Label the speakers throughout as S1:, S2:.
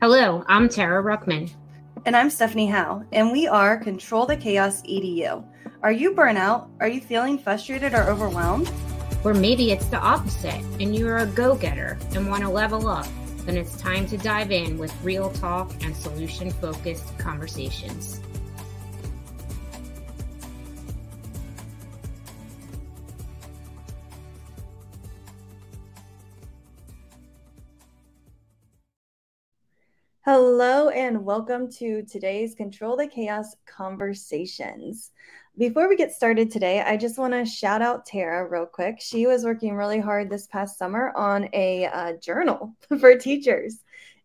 S1: Hello, I'm Tara Ruckman.
S2: And I'm Stephanie Howe, and we are Control the Chaos EDU. Are you burnout? Are you feeling frustrated or overwhelmed?
S1: Or maybe it's the opposite, and you're a go getter and want to level up. Then it's time to dive in with real talk and solution focused conversations.
S2: Hello, and welcome to today's Control the Chaos Conversations. Before we get started today, I just want to shout out Tara real quick. She was working really hard this past summer on a uh, journal for teachers.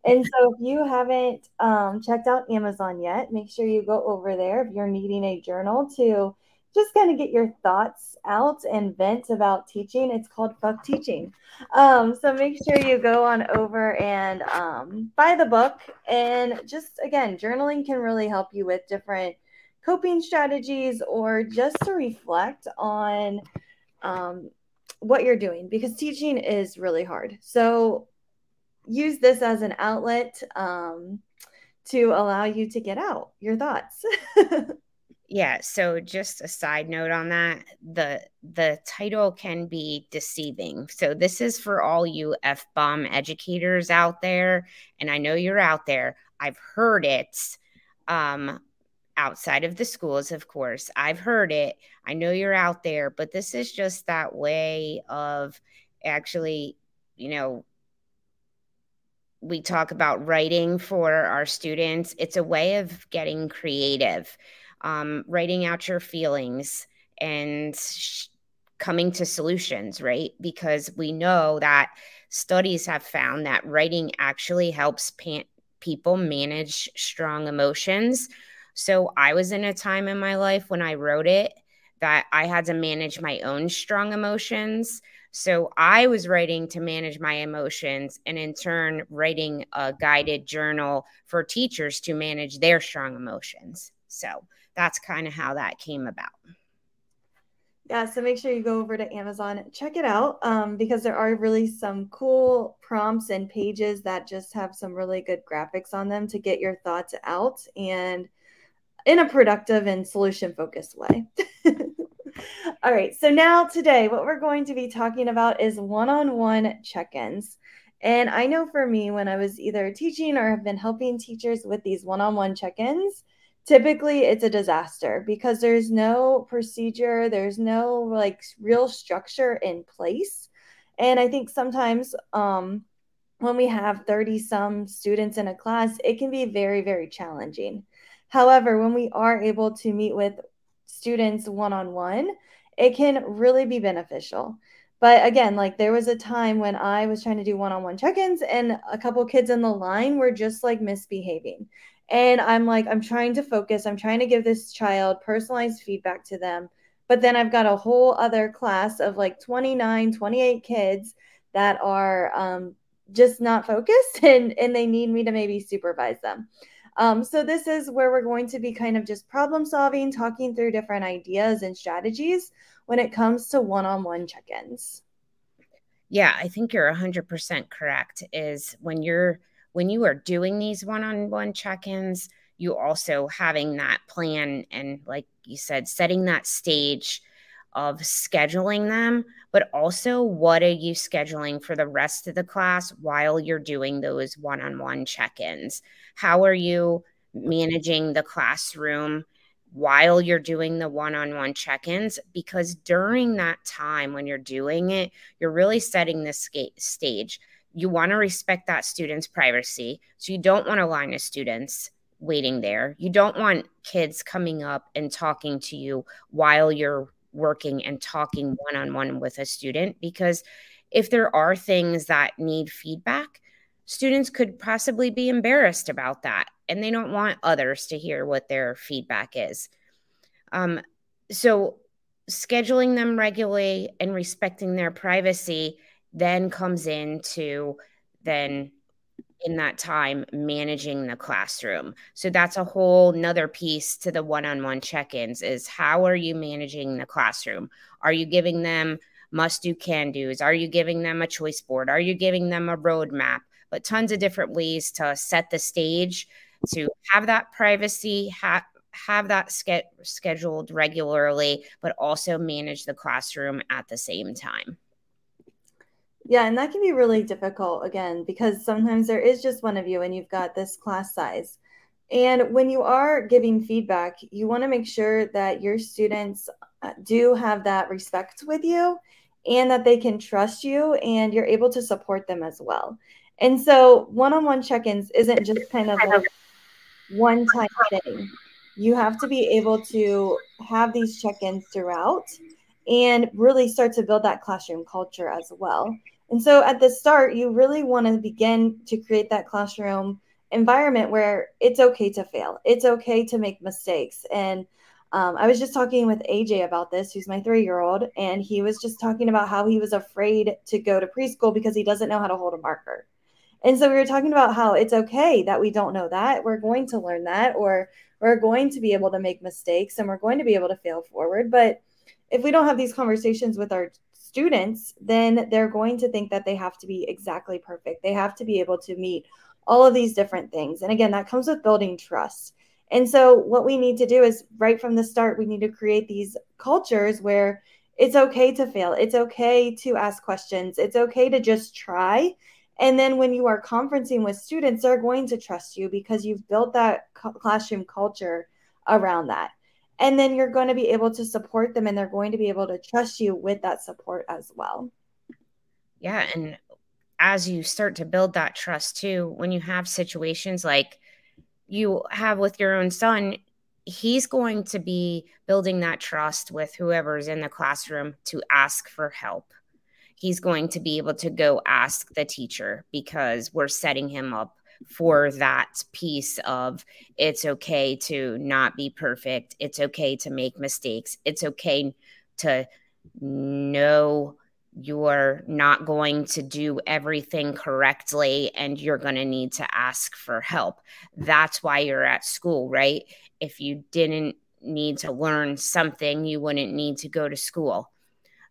S2: And so, if you haven't um, checked out Amazon yet, make sure you go over there if you're needing a journal to just kind of get your thoughts out and vent about teaching. It's called Fuck Teaching. Um, so make sure you go on over and um, buy the book. And just again, journaling can really help you with different coping strategies or just to reflect on um, what you're doing because teaching is really hard. So use this as an outlet um, to allow you to get out your thoughts.
S1: Yeah, so just a side note on that, the the title can be deceiving. So this is for all you F bomb educators out there, and I know you're out there. I've heard it um outside of the schools, of course. I've heard it. I know you're out there, but this is just that way of actually, you know, we talk about writing for our students. It's a way of getting creative um, writing out your feelings and sh- coming to solutions, right? Because we know that studies have found that writing actually helps pa- people manage strong emotions. So I was in a time in my life when I wrote it that I had to manage my own strong emotions. So I was writing to manage my emotions and in turn writing a guided journal for teachers to manage their strong emotions. So that's kind of how that came about.
S2: Yeah, so make sure you go over to Amazon, check it out um, because there are really some cool prompts and pages that just have some really good graphics on them to get your thoughts out and in a productive and solution focused way. All right, so now today, what we're going to be talking about is one on one check ins. And I know for me, when I was either teaching or have been helping teachers with these one on one check ins, typically it's a disaster because there's no procedure, there's no like real structure in place. And I think sometimes um, when we have 30 some students in a class, it can be very, very challenging. However, when we are able to meet with students one on one, it can really be beneficial. But again, like there was a time when I was trying to do one on one check ins, and a couple kids in the line were just like misbehaving. And I'm like, I'm trying to focus. I'm trying to give this child personalized feedback to them. But then I've got a whole other class of like 29, 28 kids that are um, just not focused and, and they need me to maybe supervise them. Um, so this is where we're going to be kind of just problem solving, talking through different ideas and strategies when it comes to one-on-one check-ins.
S1: Yeah, I think you're 100% correct is when you're when you are doing these one-on-one check-ins, you also having that plan and like you said setting that stage of scheduling them, but also what are you scheduling for the rest of the class while you're doing those one on one check ins? How are you managing the classroom while you're doing the one on one check ins? Because during that time when you're doing it, you're really setting the stage. You want to respect that student's privacy. So you don't want a line of students waiting there. You don't want kids coming up and talking to you while you're working and talking one on one with a student because if there are things that need feedback, students could possibly be embarrassed about that and they don't want others to hear what their feedback is. Um, so, scheduling them regularly and respecting their privacy then comes into then in that time managing the classroom. So that's a whole nother piece to the one-on-one check-ins is how are you managing the classroom? Are you giving them must do can do's are you giving them a choice board? Are you giving them a roadmap? But tons of different ways to set the stage to have that privacy, ha- have that ske- scheduled regularly, but also manage the classroom at the same time.
S2: Yeah, and that can be really difficult again because sometimes there is just one of you and you've got this class size. And when you are giving feedback, you want to make sure that your students uh, do have that respect with you and that they can trust you and you're able to support them as well. And so one on one check ins isn't just kind of like one time thing. You have to be able to have these check ins throughout and really start to build that classroom culture as well. And so at the start, you really want to begin to create that classroom environment where it's okay to fail, it's okay to make mistakes. And um, I was just talking with AJ about this, who's my three year old, and he was just talking about how he was afraid to go to preschool because he doesn't know how to hold a marker. And so we were talking about how it's okay that we don't know that. We're going to learn that, or we're going to be able to make mistakes and we're going to be able to fail forward. But if we don't have these conversations with our students, then they're going to think that they have to be exactly perfect. They have to be able to meet all of these different things. And again, that comes with building trust. And so, what we need to do is right from the start, we need to create these cultures where it's okay to fail, it's okay to ask questions, it's okay to just try. And then, when you are conferencing with students, they're going to trust you because you've built that classroom culture around that and then you're going to be able to support them and they're going to be able to trust you with that support as well.
S1: Yeah and as you start to build that trust too when you have situations like you have with your own son he's going to be building that trust with whoever's in the classroom to ask for help. He's going to be able to go ask the teacher because we're setting him up for that piece of it's okay to not be perfect. It's okay to make mistakes. It's okay to know you're not going to do everything correctly and you're going to need to ask for help. That's why you're at school, right? If you didn't need to learn something, you wouldn't need to go to school.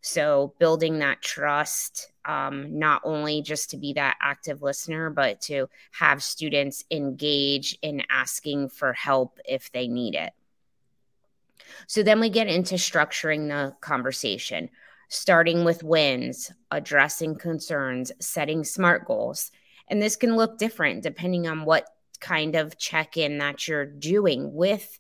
S1: So, building that trust, um, not only just to be that active listener, but to have students engage in asking for help if they need it. So, then we get into structuring the conversation, starting with wins, addressing concerns, setting SMART goals. And this can look different depending on what kind of check in that you're doing with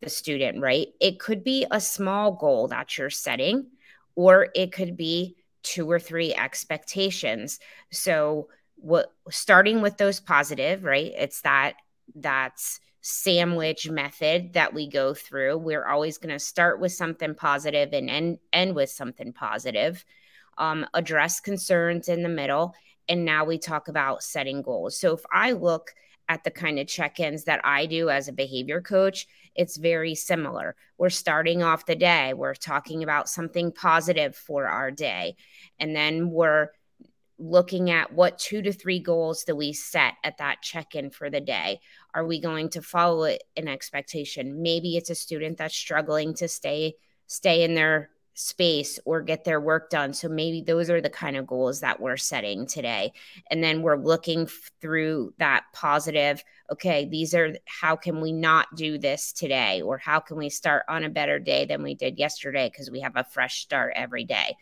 S1: the student, right? It could be a small goal that you're setting or it could be two or three expectations. So what starting with those positive, right? It's that that's sandwich method that we go through. We're always going to start with something positive and end, end with something positive. Um, address concerns in the middle. And now we talk about setting goals. So if I look at the kind of check ins that I do as a behavior coach, it's very similar. We're starting off the day, we're talking about something positive for our day, and then we're looking at what two to three goals do we set at that check in for the day. Are we going to follow it an expectation? Maybe it's a student that's struggling to stay stay in their space or get their work done. So maybe those are the kind of goals that we're setting today. And then we're looking through that positive, okay, these are how can we not do this today? Or how can we start on a better day than we did yesterday? Because we have a fresh start every day.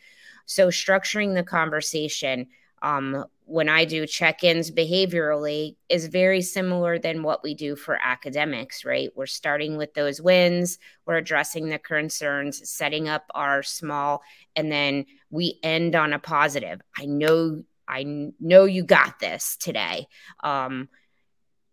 S1: So structuring the conversation um, when I do check ins behaviorally is very similar than what we do for academics, right? We're starting with those wins, we're addressing the concerns, setting up our small, and then we end on a positive. I know, I know you got this today. Um,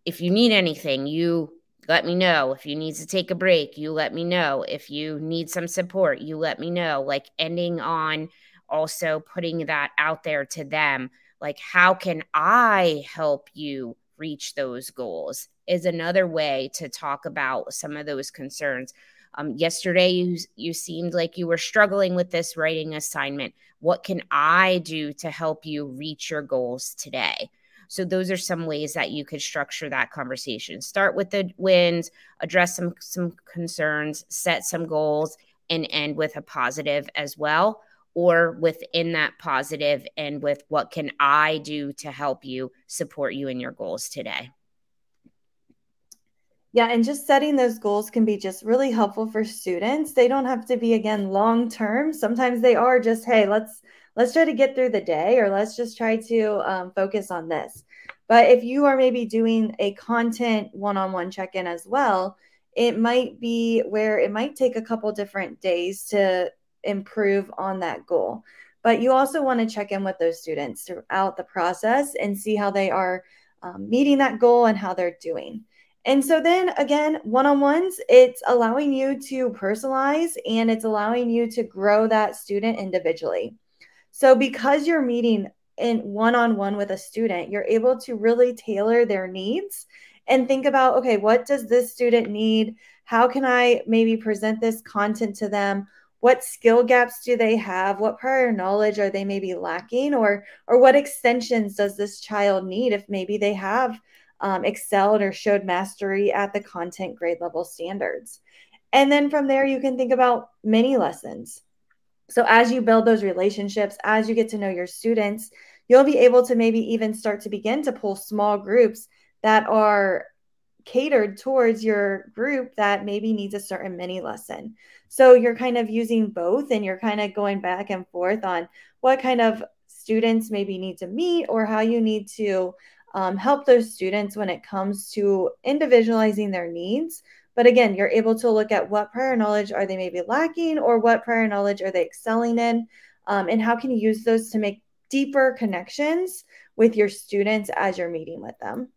S1: if you need anything, you let me know. If you need to take a break, you let me know. If you need some support, you let me know. Like ending on, also putting that out there to them like how can i help you reach those goals is another way to talk about some of those concerns. Um, yesterday you you seemed like you were struggling with this writing assignment. What can i do to help you reach your goals today? So those are some ways that you could structure that conversation. Start with the wins address some some concerns set some goals and end with a positive as well or within that positive and with what can I do to help you support you in your goals today.
S2: Yeah, and just setting those goals can be just really helpful for students. They don't have to be again long term. Sometimes they are just, hey, let's let's try to get through the day, or let's just try to um, focus on this. But if you are maybe doing a content one on one check in as well, it might be where it might take a couple different days to improve on that goal. But you also want to check in with those students throughout the process and see how they are um, meeting that goal and how they're doing. And so then again, one on ones, it's allowing you to personalize and it's allowing you to grow that student individually. So because you're meeting in one on one with a student, you're able to really tailor their needs and think about okay, what does this student need? How can I maybe present this content to them? What skill gaps do they have? What prior knowledge are they maybe lacking? Or, or what extensions does this child need if maybe they have um, excelled or showed mastery at the content grade level standards. And then from there, you can think about mini lessons. So as you build those relationships, as you get to know your students, you'll be able to maybe even start to begin to pull small groups that are catered towards your group that maybe needs a certain mini lesson. So you're kind of using both and you're kind of going back and forth on what kind of students maybe need to meet or how you need to um, help those students when it comes to individualizing their needs. But again, you're able to look at what prior knowledge are they maybe lacking or what prior knowledge are they excelling in, um, and how can you use those to make deeper connections with your students as you're meeting with them.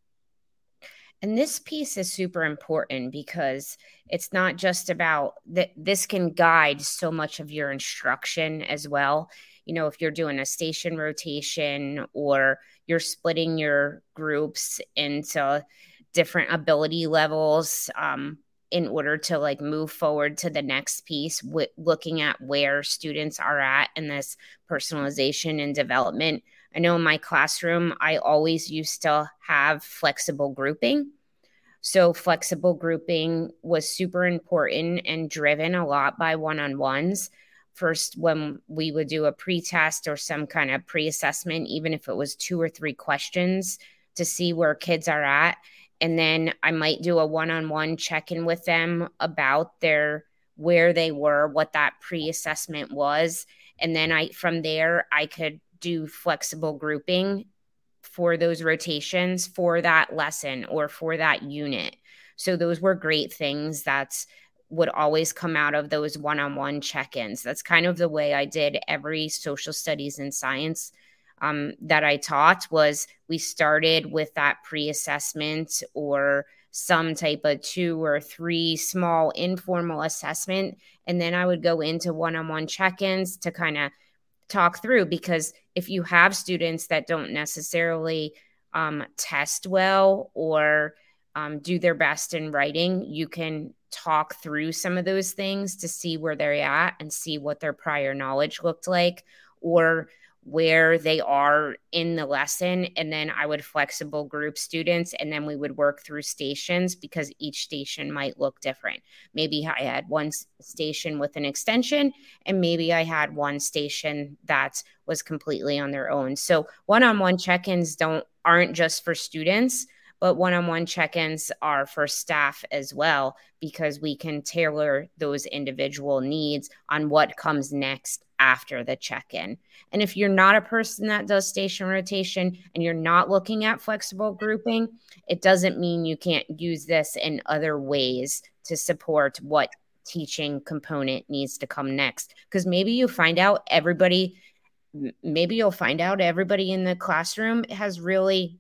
S1: And this piece is super important because it's not just about that this can guide so much of your instruction as well. You know, if you're doing a station rotation or you're splitting your groups into different ability levels um, in order to like move forward to the next piece, w- looking at where students are at in this personalization and development I know in my classroom, I always used to have flexible grouping. So, flexible grouping was super important and driven a lot by one on ones. First, when we would do a pre test or some kind of pre assessment, even if it was two or three questions to see where kids are at. And then I might do a one on one check in with them about their where they were, what that pre assessment was. And then I, from there, I could do flexible grouping for those rotations for that lesson or for that unit. So those were great things that's would always come out of those one-on-one check-ins. That's kind of the way I did every social studies and science um, that I taught was we started with that pre-assessment or some type of two or three small informal assessment. And then I would go into one-on-one check-ins to kind of talk through because if you have students that don't necessarily um, test well or um, do their best in writing, you can talk through some of those things to see where they're at and see what their prior knowledge looked like or where they are in the lesson and then i would flexible group students and then we would work through stations because each station might look different. Maybe i had one station with an extension and maybe i had one station that was completely on their own. So one-on-one check-ins don't aren't just for students but one-on-one check-ins are for staff as well because we can tailor those individual needs on what comes next after the check-in. And if you're not a person that does station rotation and you're not looking at flexible grouping it doesn't mean you can't use this in other ways to support what teaching component needs to come next. Because maybe you find out everybody maybe you'll find out everybody in the classroom has really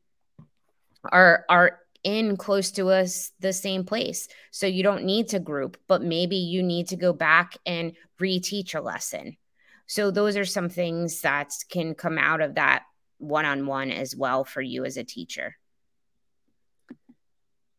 S1: are are in close to us the same place. So you don't need to group, but maybe you need to go back and reteach a lesson. So those are some things that can come out of that one-on-one as well for you as a teacher.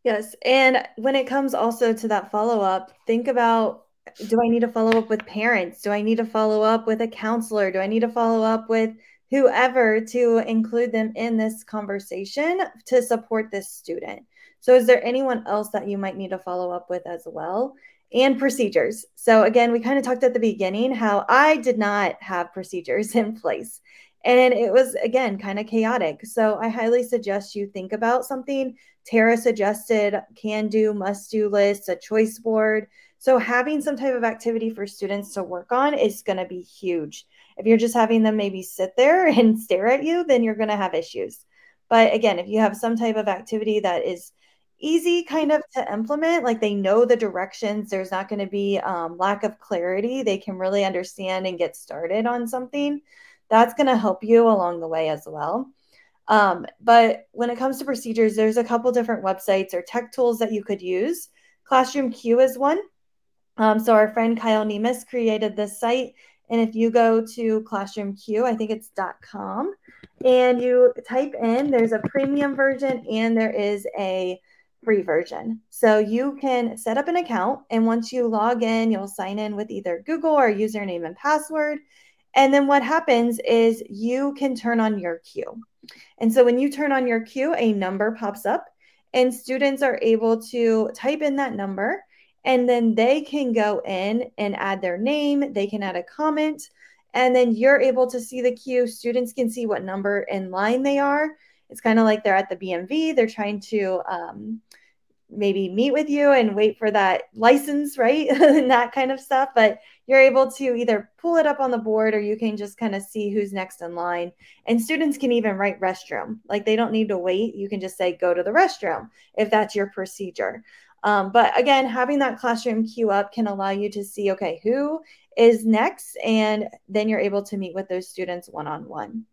S2: Yes, and when it comes also to that follow-up, think about do I need to follow up with parents? Do I need to follow up with a counselor? Do I need to follow up with whoever to include them in this conversation to support this student. So, is there anyone else that you might need to follow up with as well? and procedures. So, again, we kind of talked at the beginning how I did not have procedures in place. And it was, again, kind of chaotic. So, I highly suggest you think about something. Tara suggested can do, must do lists, a choice board. So, having some type of activity for students to work on is going to be huge. If you're just having them maybe sit there and stare at you, then you're going to have issues. But again, if you have some type of activity that is easy kind of to implement like they know the directions there's not going to be um, lack of clarity they can really understand and get started on something that's going to help you along the way as well. Um, but when it comes to procedures there's a couple different websites or tech tools that you could use. ClassroomQ is one. Um, so our friend kyle nemes created this site and if you go to ClassroomQ i think it's com and you type in there's a premium version and there is a free version. So you can set up an account, and once you log in, you'll sign in with either Google or username and password. And then what happens is you can turn on your queue. And so when you turn on your queue, a number pops up, and students are able to type in that number, and then they can go in and add their name, they can add a comment, and then you're able to see the queue. Students can see what number in line they are. It's kind of like they're at the BMV, they're trying to um, maybe meet with you and wait for that license, right? and that kind of stuff. But you're able to either pull it up on the board or you can just kind of see who's next in line. And students can even write restroom. Like they don't need to wait. You can just say, go to the restroom if that's your procedure. Um, but again, having that classroom queue up can allow you to see, okay, who is next? And then you're able to meet with those students one on one.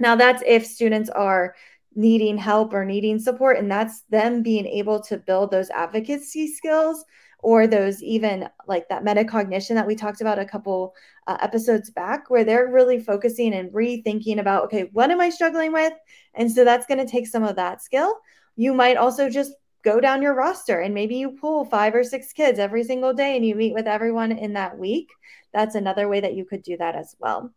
S2: Now, that's if students are needing help or needing support and that's them being able to build those advocacy skills or those even like that metacognition that we talked about a couple uh, episodes back where they're really focusing and rethinking about okay what am i struggling with and so that's going to take some of that skill you might also just go down your roster and maybe you pull five or six kids every single day and you meet with everyone in that week that's another way that you could do that as well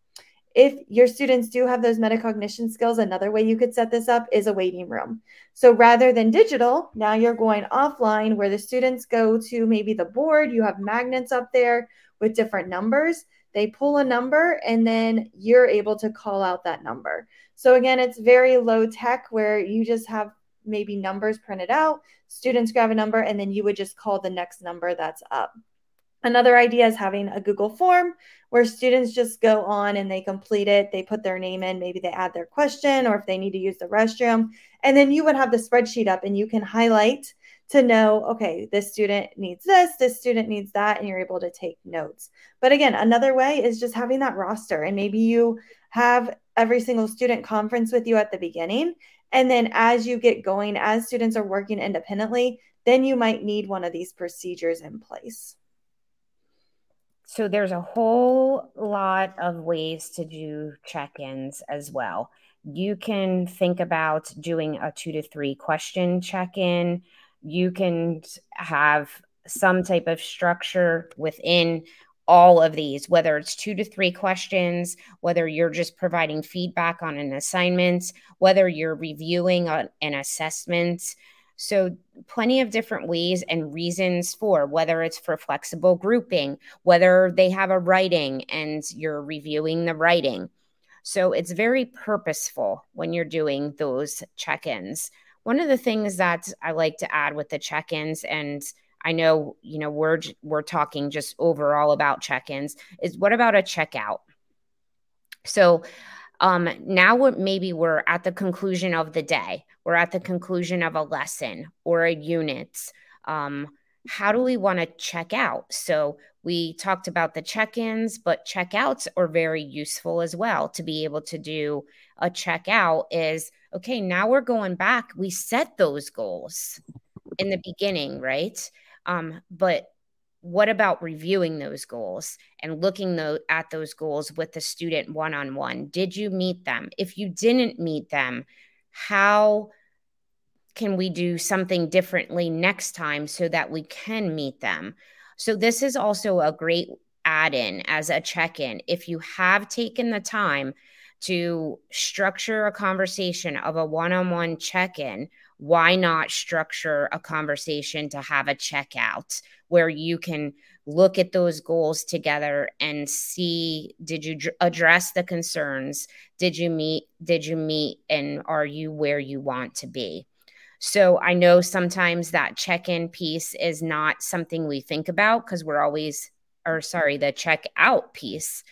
S2: if your students do have those metacognition skills, another way you could set this up is a waiting room. So rather than digital, now you're going offline where the students go to maybe the board, you have magnets up there with different numbers. They pull a number and then you're able to call out that number. So again, it's very low tech where you just have maybe numbers printed out, students grab a number, and then you would just call the next number that's up. Another idea is having a Google form where students just go on and they complete it. They put their name in, maybe they add their question or if they need to use the restroom. And then you would have the spreadsheet up and you can highlight to know, okay, this student needs this, this student needs that, and you're able to take notes. But again, another way is just having that roster. And maybe you have every single student conference with you at the beginning. And then as you get going, as students are working independently, then you might need one of these procedures in place.
S1: So there's a whole lot of ways to do check-ins as well. You can think about doing a 2 to 3 question check-in. You can have some type of structure within all of these, whether it's two to three questions, whether you're just providing feedback on an assignment, whether you're reviewing an assessment, so, plenty of different ways and reasons for whether it's for flexible grouping, whether they have a writing and you're reviewing the writing. So, it's very purposeful when you're doing those check ins. One of the things that I like to add with the check ins, and I know, you know, we're we're talking just overall about check-ins is what about a checkout? So um now we're, maybe we're at the conclusion of the day we're at the conclusion of a lesson or a unit. Um, how do we want to check out? So we talked about the check-ins, but checkouts are very useful as well to be able to do a checkout is okay, now we're going back. We set those goals in the beginning, right? Um, but what about reviewing those goals and looking at those goals with the student one on one? Did you meet them? If you didn't meet them, how can we do something differently next time so that we can meet them? So, this is also a great add in as a check in. If you have taken the time to structure a conversation of a one on one check in why not structure a conversation to have a checkout where you can look at those goals together and see did you address the concerns? Did you meet did you meet and are you where you want to be? So i know sometimes that check-in piece is not something we think about because we're always or sorry the check out piece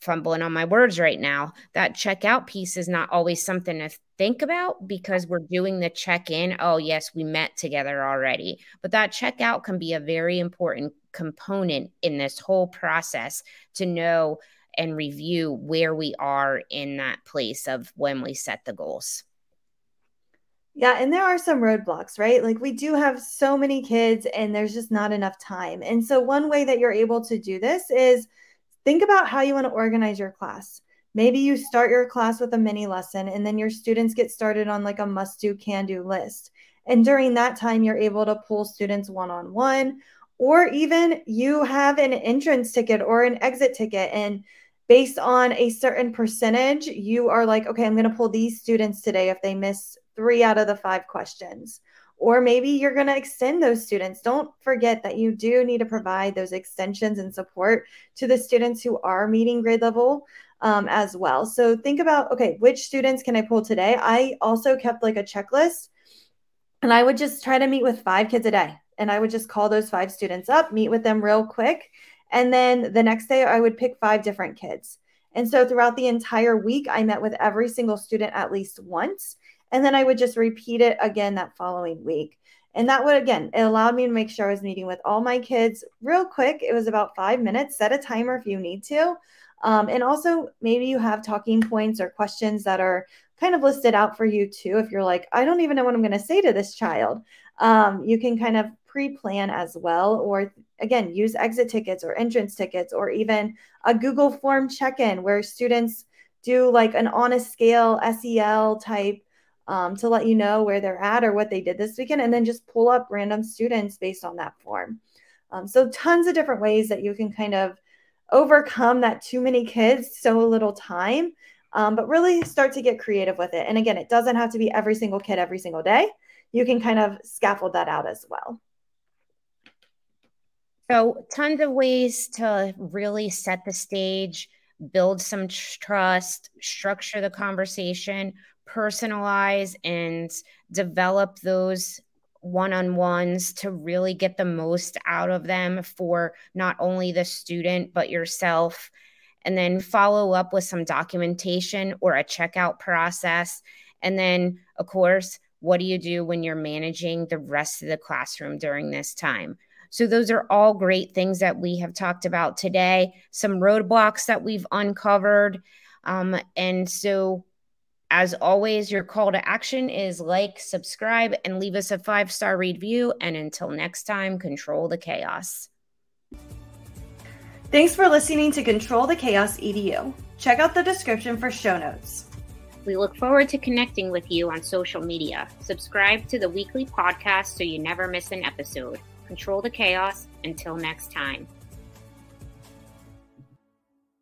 S1: fumbling on my words right now. That checkout piece is not always something to think about because we're doing the check in. Oh, yes, we met together already. But that checkout can be a very important component in this whole process to know and review where we are in that place of when we set the goals.
S2: Yeah, and there are some roadblocks, right? Like we do have so many kids and there's just not enough time. And so one way that you're able to do this is Think about how you want to organize your class. Maybe you start your class with a mini lesson and then your students get started on like a must do, can do list. And during that time, you're able to pull students one on one, or even you have an entrance ticket or an exit ticket. And based on a certain percentage, you are like, okay, I'm going to pull these students today if they miss three out of the five questions or maybe you're going to extend those students. Don't forget that you do need to provide those extensions and support to the students who are meeting grade level um, as well. So think about okay, which students can I pull today? I also kept like a checklist and I would just try to meet with five kids a day. And I would just call those five students up, meet with them real quick. And then the next day, I would pick five different kids. And so throughout the entire week, I met with every single student at least once. And then I would just repeat it again that following week. And that would, again, it allowed me to make sure I was meeting with all my kids real quick. It was about five minutes. Set a timer if you need to. Um, and also, maybe you have talking points or questions that are kind of listed out for you too. If you're like, I don't even know what I'm going to say to this child, um, you can kind of pre plan as well. Or again, use exit tickets or entrance tickets, or even a Google form check in where students do like an on a scale SEL type um, to let you know where they're at or what they did this weekend, and then just pull up random students based on that form. Um, so, tons of different ways that you can kind of overcome that too many kids, so little time, um, but really start to get creative with it. And again, it doesn't have to be every single kid every single day. You can kind of scaffold that out as well.
S1: So, tons of ways to really set the stage, build some trust, structure the conversation, personalize and develop those one on ones to really get the most out of them for not only the student, but yourself. And then follow up with some documentation or a checkout process. And then, of course, what do you do when you're managing the rest of the classroom during this time? So, those are all great things that we have talked about today, some roadblocks that we've uncovered. Um, and so, as always, your call to action is like, subscribe, and leave us a five star review. And until next time, control the chaos.
S2: Thanks for listening to Control the Chaos EDU. Check out the description for show notes.
S1: We look forward to connecting with you on social media. Subscribe to the weekly podcast so you never miss an episode. Control the chaos. Until next time.